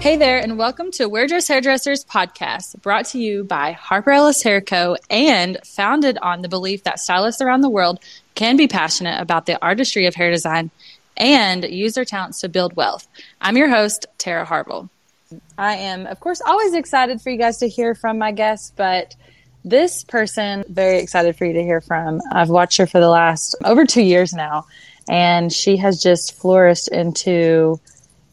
Hey there, and welcome to Wear Dress Hairdressers podcast, brought to you by Harper Ellis Hair Co. and founded on the belief that stylists around the world can be passionate about the artistry of hair design and use their talents to build wealth. I'm your host, Tara Harville. I am, of course, always excited for you guys to hear from my guests, but this person, very excited for you to hear from. I've watched her for the last over two years now, and she has just flourished into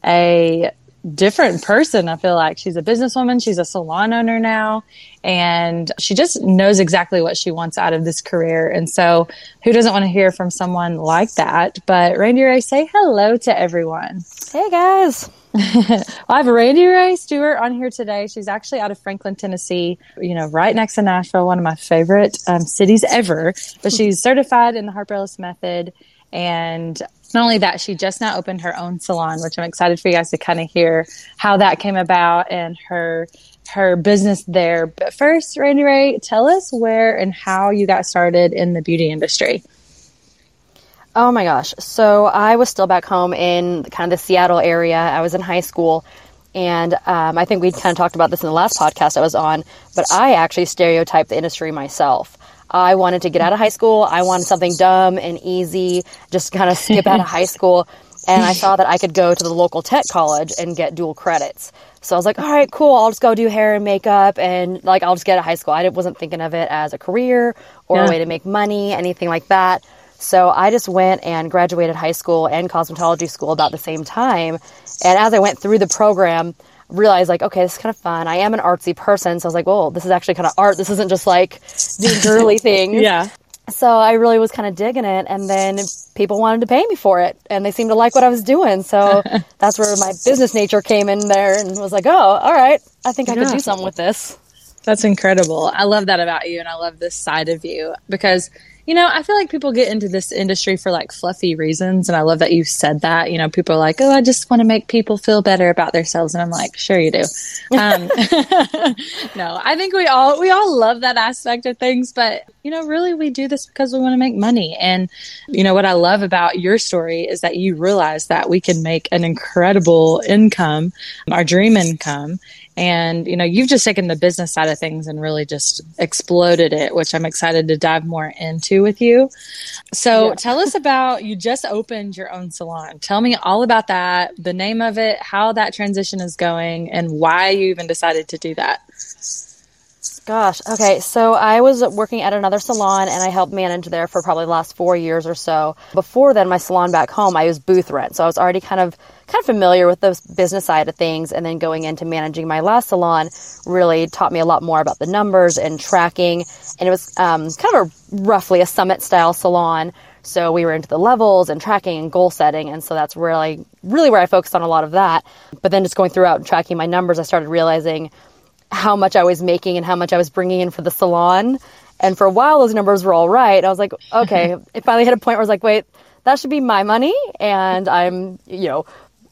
a different person. I feel like she's a businesswoman, she's a salon owner now, and she just knows exactly what she wants out of this career. And so, who doesn't want to hear from someone like that? But Randi Rae, say hello to everyone. Hey guys. well, I have Randi Rae Stewart on here today. She's actually out of Franklin, Tennessee, you know, right next to Nashville, one of my favorite um, cities ever. But she's certified in the Harper Ellis method. And not only that, she just now opened her own salon, which I'm excited for you guys to kind of hear how that came about and her her business there. But first, Randi Rae, tell us where and how you got started in the beauty industry. Oh my gosh. So I was still back home in kind of the Seattle area. I was in high school. And um, I think we kind of talked about this in the last podcast I was on, but I actually stereotyped the industry myself. I wanted to get out of high school. I wanted something dumb and easy, just kind of skip out of high school. And I saw that I could go to the local tech college and get dual credits. So I was like, all right, cool. I'll just go do hair and makeup and like I'll just get out of high school. I wasn't thinking of it as a career or yeah. a way to make money, anything like that. So I just went and graduated high school and cosmetology school about the same time. And as I went through the program, realized like, okay, this is kind of fun. I am an artsy person. So I was like, well, this is actually kind of art. This isn't just like doing girly things. yeah. So I really was kind of digging it. And then people wanted to pay me for it and they seemed to like what I was doing. So that's where my business nature came in there and was like, oh, all right, I think I yeah. could do something with this. That's incredible. I love that about you and I love this side of you because you know, I feel like people get into this industry for like fluffy reasons. And I love that you said that. You know, people are like, oh, I just want to make people feel better about themselves. And I'm like, sure you do. Um, no, I think we all, we all love that aspect of things. But, you know, really we do this because we want to make money. And, you know, what I love about your story is that you realize that we can make an incredible income, our dream income and, you know, you've just taken the business side of things and really just exploded it, which I'm excited to dive more into with you. So yeah. tell us about you just opened your own salon. Tell me all about that, the name of it, how that transition is going, and why you even decided to do that. Gosh, okay. So I was working at another salon and I helped manage there for probably the last four years or so. Before then, my salon back home, I was booth rent. So I was already kind of kind of familiar with the business side of things. And then going into managing my last salon really taught me a lot more about the numbers and tracking. And it was um, kind of a roughly a summit style salon. So we were into the levels and tracking and goal setting. And so that's really, really where I focused on a lot of that. But then just going throughout and tracking my numbers, I started realizing how much I was making and how much I was bringing in for the salon. And for a while, those numbers were all right. I was like, okay. it finally hit a point where I was like, wait, that should be my money, and I'm, you know,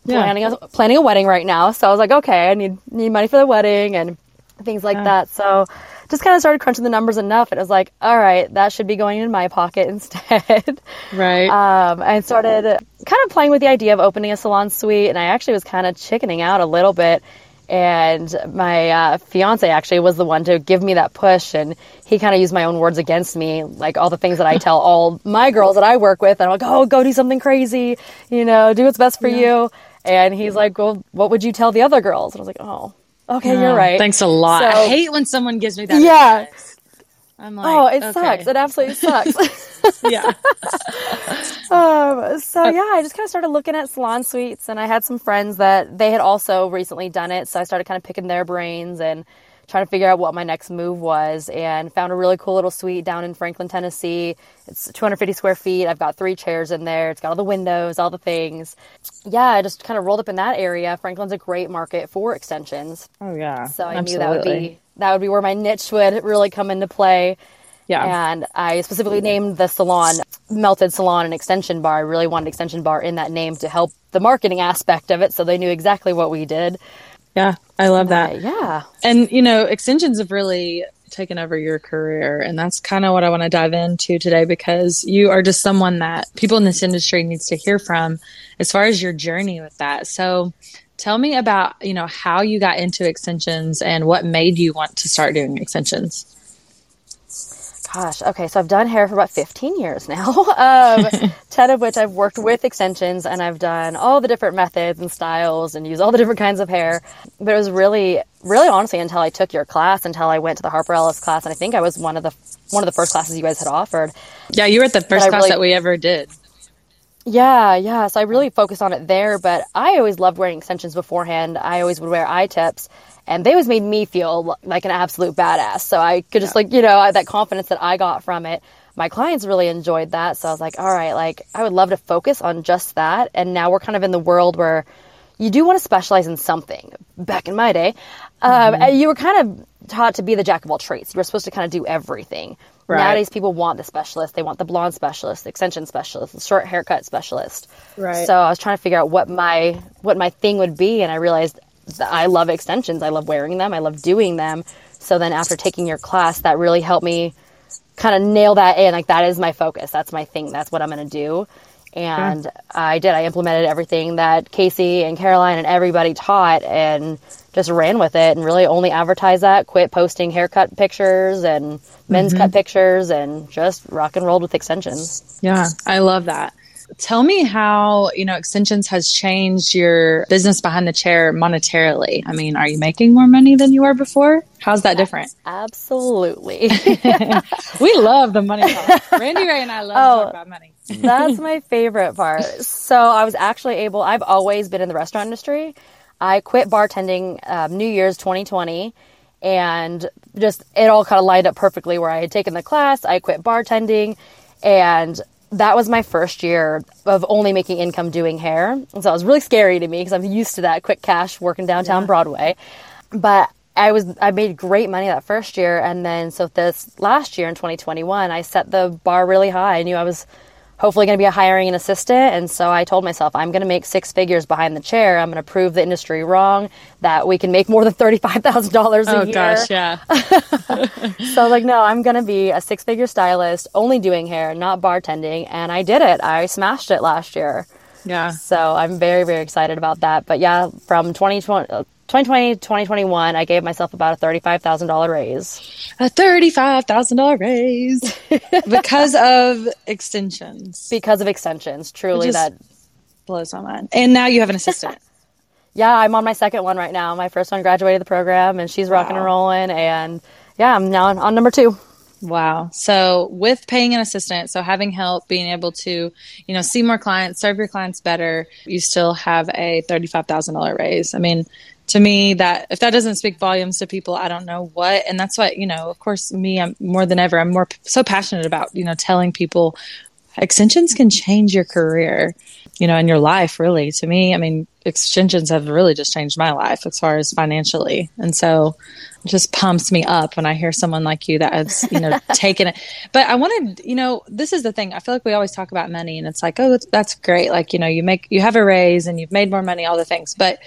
planning yeah. a, planning a wedding right now. So I was like, okay, I need need money for the wedding and things like yeah. that. So just kind of started crunching the numbers enough. And it was like, all right, that should be going in my pocket instead. Right. Um, I started kind of playing with the idea of opening a salon suite, and I actually was kind of chickening out a little bit and my uh, fiance actually was the one to give me that push and he kind of used my own words against me like all the things that i tell all my girls that i work with and i'm like oh go do something crazy you know do what's best for yeah. you and he's like well what would you tell the other girls and i was like oh okay yeah, you're right thanks a lot so, i hate when someone gives me that yeah advice. I'm like, oh, it okay. sucks. It absolutely sucks. yeah. um, so yeah, I just kind of started looking at salon suites, and I had some friends that they had also recently done it, so I started kind of picking their brains and trying to figure out what my next move was, and found a really cool little suite down in Franklin, Tennessee. It's 250 square feet. I've got three chairs in there. It's got all the windows, all the things. Yeah, I just kind of rolled up in that area. Franklin's a great market for extensions. Oh yeah. So I Absolutely. knew that would be that would be where my niche would really come into play. Yeah. And I specifically named the salon Melted Salon and Extension Bar. I really wanted Extension Bar in that name to help the marketing aspect of it so they knew exactly what we did. Yeah, I love that. Uh, yeah. And, you know, extensions have really taken over your career. And that's kind of what I want to dive into today because you are just someone that people in this industry needs to hear from as far as your journey with that. So Tell me about, you know, how you got into extensions and what made you want to start doing extensions. Gosh, okay, so I've done hair for about 15 years now, um, 10 of which I've worked with extensions and I've done all the different methods and styles and used all the different kinds of hair. But it was really, really honestly until I took your class, until I went to the Harper Ellis class, and I think I was one of the one of the first classes you guys had offered. Yeah, you were at the first class really, that we ever did. Yeah, yeah. So I really focused on it there, but I always loved wearing extensions beforehand. I always would wear I-tips and they always made me feel like an absolute badass. So I could just yeah. like, you know, that confidence that I got from it. My clients really enjoyed that. So I was like, all right, like I would love to focus on just that. And now we're kind of in the world where you do want to specialize in something. Back in my day, um, mm-hmm. you were kind of taught to be the jack of all trades. You were supposed to kind of do everything. Right. Nowadays, people want the specialist. They want the blonde specialist, the extension specialist, the short haircut specialist. Right. So I was trying to figure out what my what my thing would be, and I realized I love extensions. I love wearing them. I love doing them. So then after taking your class, that really helped me kind of nail that in. Like that is my focus. That's my thing. That's what I'm going to do. And. I did. I implemented everything that Casey and Caroline and everybody taught and just ran with it and really only advertised that, quit posting haircut pictures and men's mm-hmm. cut pictures and just rock and rolled with extensions. Yeah, I love that. Tell me how, you know, Extensions has changed your business behind the chair monetarily. I mean, are you making more money than you were before? How's that different? Absolutely. we love the money part. Randi Rae and I love oh, talk about money. that's my favorite part. So I was actually able, I've always been in the restaurant industry. I quit bartending um, New Year's 2020 and just it all kind of lined up perfectly where I had taken the class, I quit bartending, and that was my first year of only making income doing hair. And so it was really scary to me because I'm used to that quick cash working downtown yeah. Broadway. But I was I made great money that first year and then so this last year in 2021 I set the bar really high. I knew I was hopefully going to be a hiring an assistant. And so I told myself, I'm going to make six figures behind the chair. I'm going to prove the industry wrong that we can make more than $35,000 a oh, year. Oh, gosh, yeah. so like, no, I'm going to be a six figure stylist, only doing hair, not bartending. And I did it. I smashed it last year. Yeah. So I'm very, very excited about that. But yeah, from 2020, 2020 2021 i gave myself about a $35000 raise. A $35000 raise. Because of extensions. Because of extensions. Truly that blows my mind. And now you have an assistant. Yeah i'm on my second one right now. My first one graduated the program and she's wow. rocking and rolling and yeah i'm now on number two. Wow. So with paying an assistant, so having help, being able to, you know, see more clients, serve your clients better, you still have a $35,000 raise. I mean, to me that if that doesn't speak volumes to people i don't know what. And that's what you know of course me i'm more than ever i'm more so passionate about you know telling people extensions can change your career you know in your life really. To me i mean extensions have really just changed my life as far as financially. And so it just pumps me up when i hear someone like you that has you know taken it. But i wanted you know this is the thing i feel like we always talk about money and it's like oh that's great. Like you know you make you have a raise and you've made more money all the things. But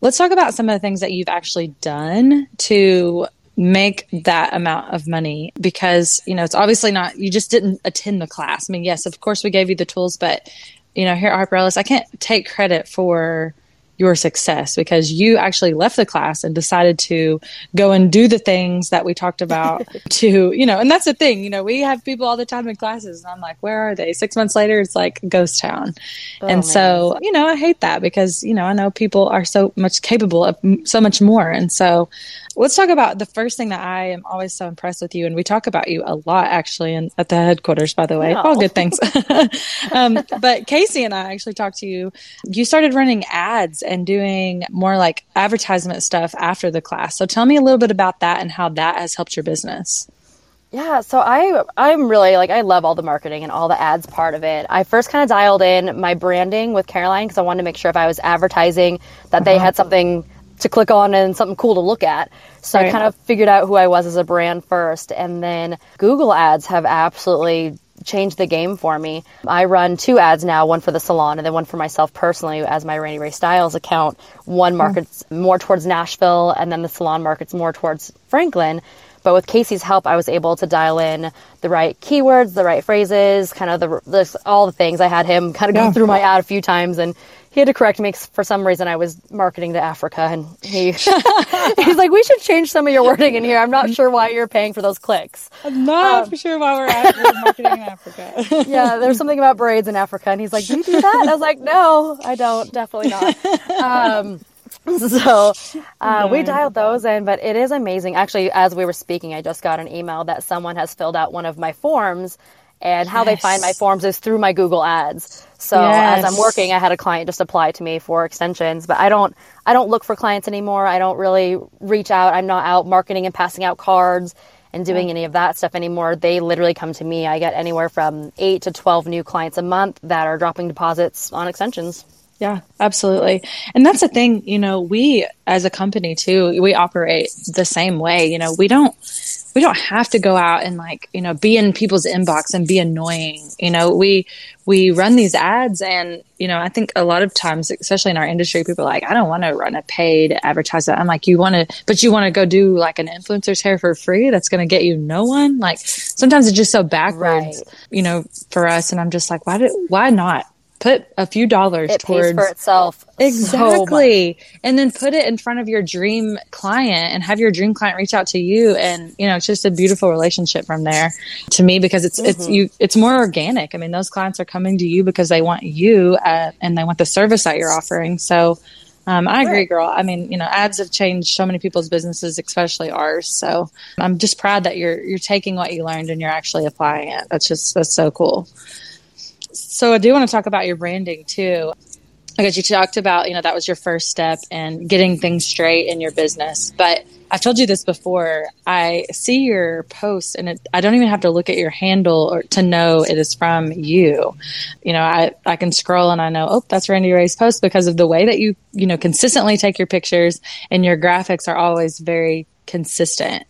Let's talk about some of the things that you've actually done to make that amount of money because, you know, it's obviously not, you just didn't attend the class. I mean, yes, of course we gave you the tools, but, you know, here at Harper Ellis, I can't take credit for your success because you actually left the class and decided to go and do the things that we talked about to, you know, and that's the thing, you know, we have people all the time in classes and I'm like, where are they? Six months later, it's like ghost town. Oh, and man. so, you know, I hate that because, you know, I know people are so much capable of so much more. And so let's talk about the first thing that I am always so impressed with you. And we talk about you a lot actually in, at the headquarters, by the way, no. all good things. um, but Casey and I actually talked to you. You started running ads and doing more like advertisement stuff after the class. So tell me a little bit about that and how that has helped your business. Yeah, so I I'm really like I love all the marketing and all the ads part of it. I first kind of dialed in my branding with Caroline because I wanted to make sure if I was advertising that they uh-huh. had something to click on and something cool to look at. So right. I kind of figured out who I was as a brand first. And then Google ads have absolutely changed the game for me. I run two ads now, one for the salon and then one for myself personally as my Randi Rae Styles account. One hmm. markets more towards Nashville and then the salon markets more towards Franklin. But with Casey's help, I was able to dial in the right keywords, the right phrases, kind of the, the all the things. I had him kind of go Yeah. through my ad a few times and he had to correct me 'cause for some reason I was marketing to Africa and he he's like we should change some of your wording in here. I'm not sure why you're paying for those clicks. I'm not for sure why we're, at, we're marketing in Africa. yeah, there's something about braids in Africa. And he's like, Do you do that? And I was like, No, I don't. Definitely not. Um, so uh, we dialed those in, but it is amazing. Actually, as we were speaking, I just got an email that someone has filled out one of my forms. And how they find my forms is through my Google ads. So as I'm working, I had a client just apply to me for extensions, but I don't, I don't look for clients anymore. I don't really reach out. I'm not out marketing and passing out cards and doing any of that stuff anymore. They literally come to me. I get anywhere from eight to 12 new clients a month that are dropping deposits on extensions. Yeah, absolutely. And that's the thing, you know, we as a company too, we operate the same way. You know, we don't we don't have to go out and like, you know, be in people's inbox and be annoying. You know, we we run these ads and, you know, I think a lot of times, especially in our industry, people are like, I don't want to run a paid advertisement. I'm like, you want to, but you want to go do like an influencer's hair for free that's going to get you no one. Like sometimes it's just so backwards, Right. you know, for us. And I'm just like, why did, why not? Put a few dollars It towards pays for itself. so. Exactly. and then put it in front of your dream client and have your dream client reach out to you and you know, it's just a beautiful relationship from there to me because it's it's Mm-hmm. you it's more organic. I mean, those clients are coming to you because they want you uh, and they want the service that you're offering. So um, I agree, girl. I mean, you know, ads have changed so many people's businesses, especially ours. So I'm just proud that you're you're taking what you learned and you're actually applying it. That's just that's so cool. So I do want to talk about your branding too. Because you talked about you know that was your first step in getting things straight in your business but i've told you this before. I see your posts and it, i don't even have to look at your handle or to know it is from you. You know i, I can scroll and i know oh that's randi rae's post because of the way that you you know consistently take your pictures and your graphics are always very consistent.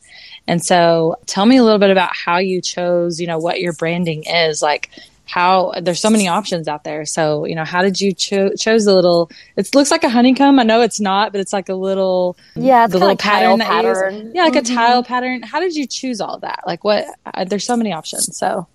And so tell me a little bit about how you chose you know what your branding is. Like how there's so many options out there. So, you know, how did you cho- chose the little, it looks like a honeycomb. I know it's not, but it's like a little, Yeah, the little pattern, that you use. pattern. Yeah, like a tile pattern. How did you choose all that? Like what, uh, there's so many options. So,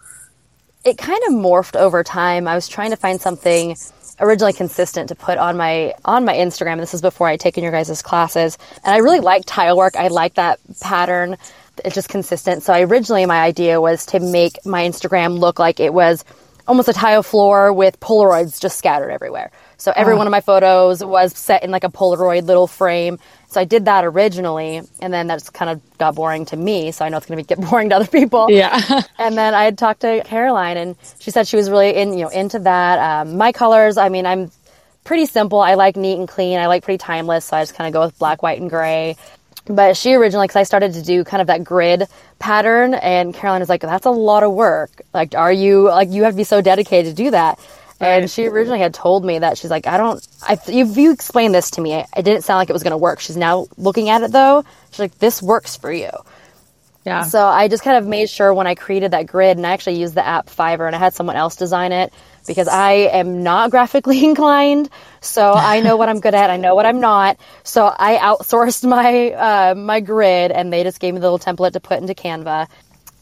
it kind of morphed over time. I was trying to find something originally consistent to put on my on my Instagram. This is before I'd taken your guys' classes, and I really like tile work. I like that pattern. It's just consistent. So I originally my idea was to make my Instagram look like it was almost a tile floor with Polaroids just scattered everywhere. So every one of my photos was set in like a Polaroid little frame. So I did that originally, and then that's kind of got boring to me. So I know it's going to get boring to other people. yeah. And then I had talked to Caroline, and she said she was really in, you know, into that. Um, my colors, I mean, I'm pretty simple. I like neat and clean. I like pretty timeless, so I just kind of go with black, white, and gray. But she originally, because I started to do kind of that grid pattern, and Caroline was like, "That's a lot of work. Like, are you like you have to be so dedicated to do that?" And she originally had told me that she's like, "I don't. I, if you explained this to me, it didn't sound like it was going to work." She's now looking at it though. She's like, "This works for you." Yeah. So I just kind of made sure when I created that grid, and I actually used the app Fiverr, and I had someone else design it because I am not graphically inclined. So I know what I'm good at, I know what I'm not. So I outsourced my uh, my grid, and they just gave me the little template to put into Canva.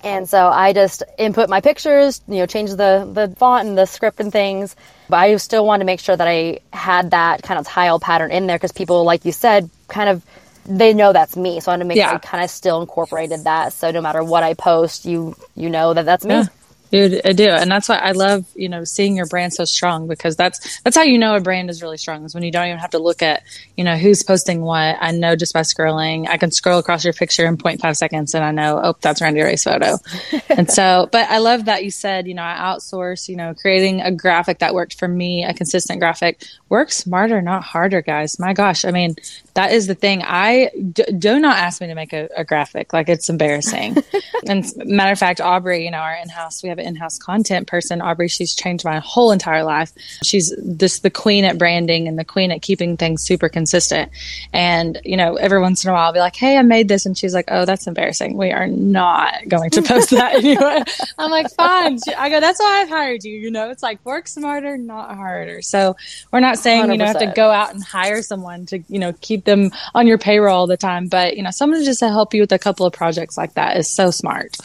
And so I just input my pictures, you know, change the the font and the script and things. But I still wanted to make sure that I had that kind of tile pattern in there because people, like you said, kind of they know that's me. So I wanted to make Yeah. sure I kind of still incorporated that. So no matter what I post, you you know that that's me. Yeah. Dude, I do, and that's why I love you know seeing your brand so strong because that's that's how you know a brand is really strong is when you don't even have to look at you know who's posting what. I know just by scrolling, I can scroll across your picture in 0.5 seconds, and I know oh that's Randi Rae's photo. and so, but I love that you said you know I outsource you know creating a graphic that worked for me, a consistent graphic. Work smarter, not harder, guys. My gosh, I mean that is the thing. I d- do not ask me to make a, a graphic like it's embarrassing. and matter of fact, Aubrey, you know our in house, we have in-house content person, Aubrey. She's changed my whole entire life. She's this the queen at branding and the queen at keeping things super consistent. And you know, every once in a while, I'll be like, "Hey, I made this," and she's like, "Oh, that's embarrassing. We are not going to post that anyway." I'm like, "Fine." I go, "That's why I've hired you." You know, it's like work smarter, not harder. So we're not saying 100%. you know have to go out and hire someone to you know keep them on your payroll all the time, but you know, someone just to help you with a couple of projects like that is so smart.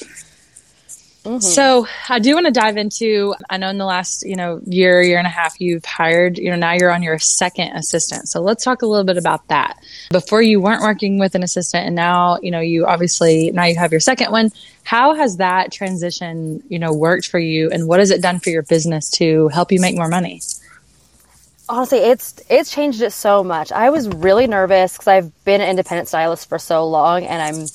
Mm-hmm. So I do want to dive into, I know in the last, you know, year, year and a half, you've hired, you know, now you're on your second assistant. So let's talk a little bit about that. Before you weren't working with an assistant and now, you know, you obviously, now you have your second one. How has that transition, you know, worked for you and what has it done for your business to help you make more money? honestly it's it's changed it so much i was really nervous because i've been an independent stylist for so long and i'm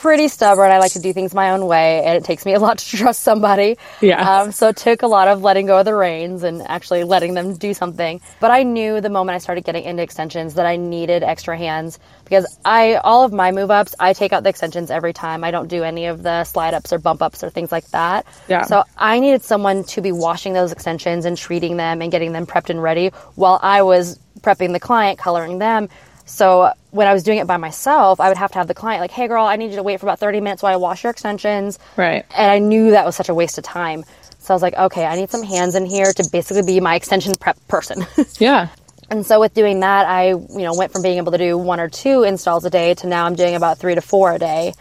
pretty stubborn. I like to do things my own way, and it takes me a lot to trust somebody. Yeah. Um, so it took a lot of letting go of the reins and actually letting them do something. But I knew the moment I started getting into extensions that I needed extra hands because I all of my move ups I take out the extensions every time. I don't do any of the slide ups or bump ups or things like that. Yeah. So I needed someone to be washing those extensions and treating them and getting them prepped and ready while I was prepping the client, coloring them so when I was doing it by myself, I would have to have the client like, "Hey, girl, I need you to wait for about thirty minutes while I wash your extensions." Right. And I knew that was such a waste of time. So I was like, "Okay, I need some hands in here to basically be my extension prep person." yeah. And so with doing that, I you know went from being able to do one or two installs a day to now I'm doing about three to four a day.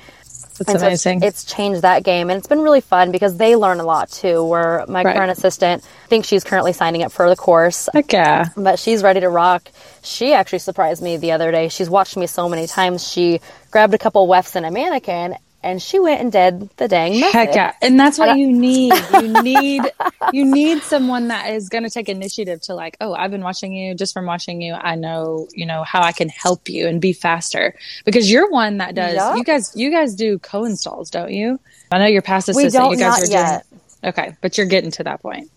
That's and amazing. So it's, it's, changed that game, and it's been really fun because they learn a lot too. Where my right. current assistant, I think she's currently signing up for the course. Heck yeah! But she's ready to rock. She actually surprised me the other day. She's watched me so many times. She grabbed a couple wefts and a mannequin and she went and did the dang method. Heck yeah. And that's what you need. You need you need someone that is going to take initiative to like, oh, I've been watching you. Just from watching you, I know you know how I can help you and be faster because you're one that does. Yep. You guys, you guys do co-installs, don't you? I know your past assistant. We don't, you guys not are yet. doing. Okay, but you're getting to that point.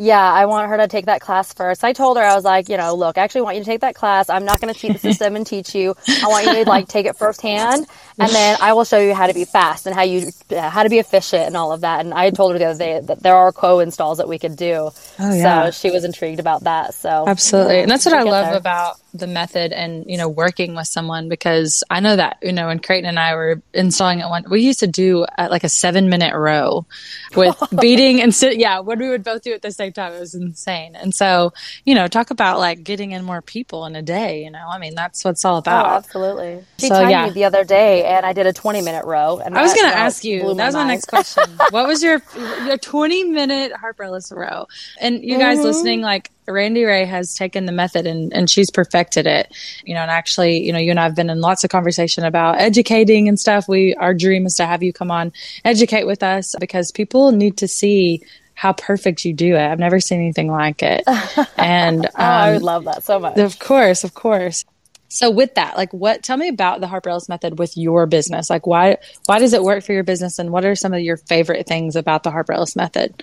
Yeah, I want her to take that class first. I told her I was like, you know, look, I actually want you to take that class. I'm not going to cheat the system and teach you. I want you to like take it firsthand, and then I will show you how to be fast and how you uh, how to be efficient and all of that. And I told her the other day that there are co installs that we could do. Oh yeah. So she was intrigued about that. So absolutely, and that's what I love there. about the method and you know working with someone because I know that you know when Creighton and I were installing it one we used to do uh, like a seven minute row with beating and sit yeah when we would both do it at the same time it was insane. And so you know talk about like getting in more people in a day you know I mean that's what it's all about. Oh, absolutely. She so, timed yeah. me the other day and I did a twenty minute row and I was going to ask you that was my next question. What was your your twenty minute Harper Ellis row? And you guys mm-hmm. listening like Randi Rae has taken the method and, and she's perfected it. You know, and actually, you know, you and I have been in lots of conversation about educating and stuff. We our dream is to have you come on, educate with us because people need to see how perfect you do it. I've never seen anything like it. And um, oh, I would um, love that so much. Of course, of course. So with that, like what tell me about the Harper Ellis method with your business. Like why why does it work for your business and what are some of your favorite things about the Harper Ellis method?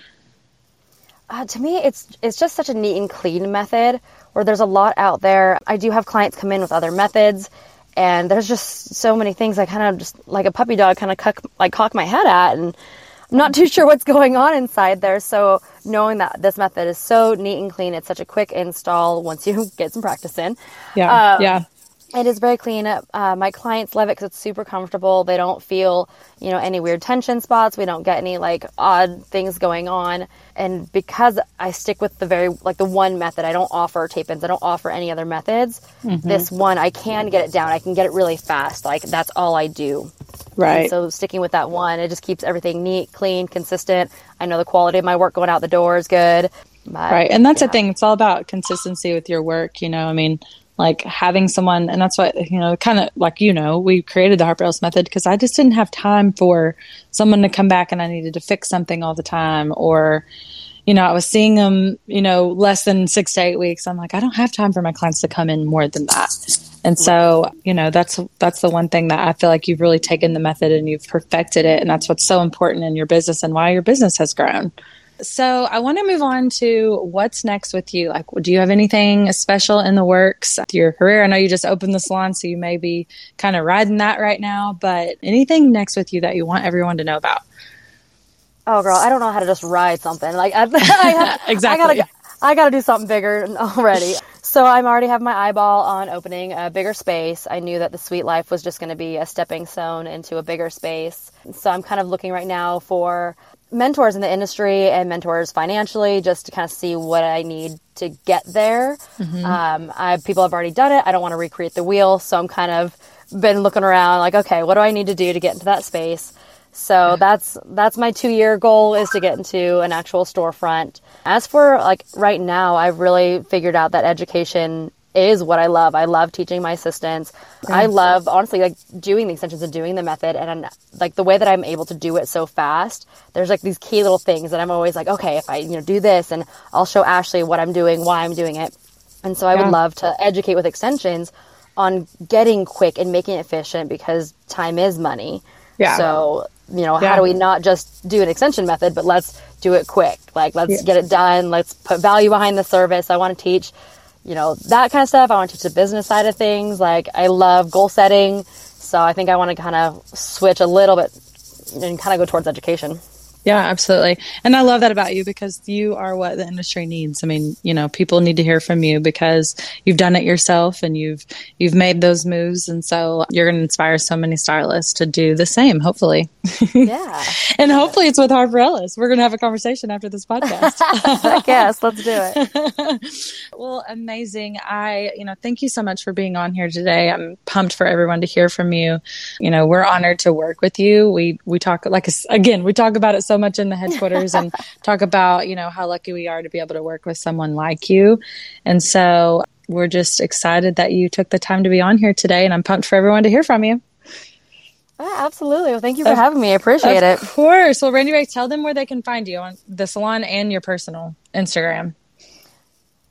Uh, to me, it's it's just such a neat and clean method where there's a lot out there. I do have clients come in with other methods, and there's just so many things I kind of just like a puppy dog kind of cuck, like cock my head at, and I'm not too sure what's going on inside there. So knowing that this method is so neat and clean, it's such a quick install once you get some practice in. Yeah, um, yeah. It is very clean. Uh, my clients love it because it's super comfortable. They don't feel, you know, any weird tension spots. We don't get any like odd things going on. And because I stick with the very like the one method, I don't offer tape ins. I don't offer any other methods. Mm-hmm. This one, I can get it down. I can get it really fast. Like that's all I do. Right. And so sticking with that one, it just keeps everything neat, clean, consistent. I know the quality of my work going out the door is good. But, right. And that's yeah. the thing. It's all about consistency with your work. You know, I mean, like having someone and that's what you know kind of like you know we created the harper ellis method because i just didn't have time for someone to come back and i needed to fix something all the time or you know i was seeing them you know less than six to eight weeks. I'm like i don't have time for my clients to come in more than that. And so you know that's that's the one thing that i feel like you've really taken the method and you've perfected it and that's what's so important in your business and why your business has grown so I want to move on to what's next with you. Like, do you have anything special in the works with your career? I know you just opened the salon, so you may be kind of riding that right now, but anything next with you that you want everyone to know about? oh girl, I don't know how to just ride something. Like I, I have, exactly. I gotta, I gotta do something bigger already. so I'm already have my eyeball on opening a bigger space. I knew that the Sweet Life was just going to be a stepping stone into a bigger space. So I'm kind of looking right now for mentors in the industry and mentors financially just to kind of see what I need to get there. Mm-hmm. Um, I, people have already done it. I don't want to recreate the wheel. So I'm kind of been looking around like, okay, what do I need to do to get into that space? So that's that's my two year goal is to get into an actual storefront. As for like right now, I've really figured out that education is what I love. I love teaching my assistants. I love honestly like doing the extensions and doing the method and like the way that I'm able to do it so fast. There's like these key little things that I'm always like, okay, if I you know do this and I'll show Ashley what I'm doing, why I'm doing it. And so I yeah. would love to educate with extensions on getting quick and making it efficient because time is money. Yeah. So you know, yeah. how do we not just do an extension method, but let's do it quick. Like, let's yeah. get it done. Let's put value behind the service. I want to teach, you know, that kind of stuff. I want to teach the business side of things. Like, I love goal setting. So I think I want to kind of switch a little bit and kind of go towards education. Yeah, absolutely. And I love that about you because you are what the industry needs. I mean, you know, people need to hear from you because you've done it yourself and you've you've made those moves and so you're going to inspire so many stylists to do the same, hopefully. Yeah. and hopefully it's with Harper Ellis. We're going to have a conversation after this podcast. yes, let's do it. well, amazing. I, you know, thank you so much for being on here today. I'm pumped for everyone to hear from you. You know, we're honored to work with you. We we talk like again, we talk about it so much in the headquarters and talk about, you know, how lucky we are to be able to work with someone like you. And so we're just excited that you took the time to be on here today. And I'm pumped for everyone to hear from you. absolutely. Well, thank you for of, having me. I appreciate of it. Of course. Well, Randi Rae, tell them where they can find you on the salon and your personal Instagram.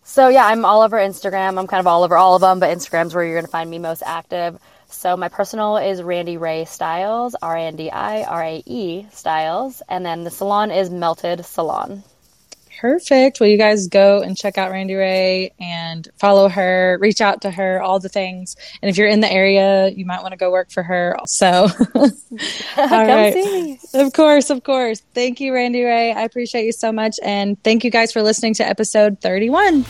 So yeah, I'm all over Instagram. I'm kind of all over all of them, but Instagram's where you're going to find me most active. So my personal is Randi Rae Styles, R A N D I R A E Styles, and then the salon is Melted Salon. Perfect. Well, you guys go and check out Randi Rae and follow her, reach out to her, all the things. And if you're in the area, you might want to go work for her. So, all right. Of course, of course. Thank you, Randi Rae. I appreciate you so much. And thank you guys for listening to episode 31.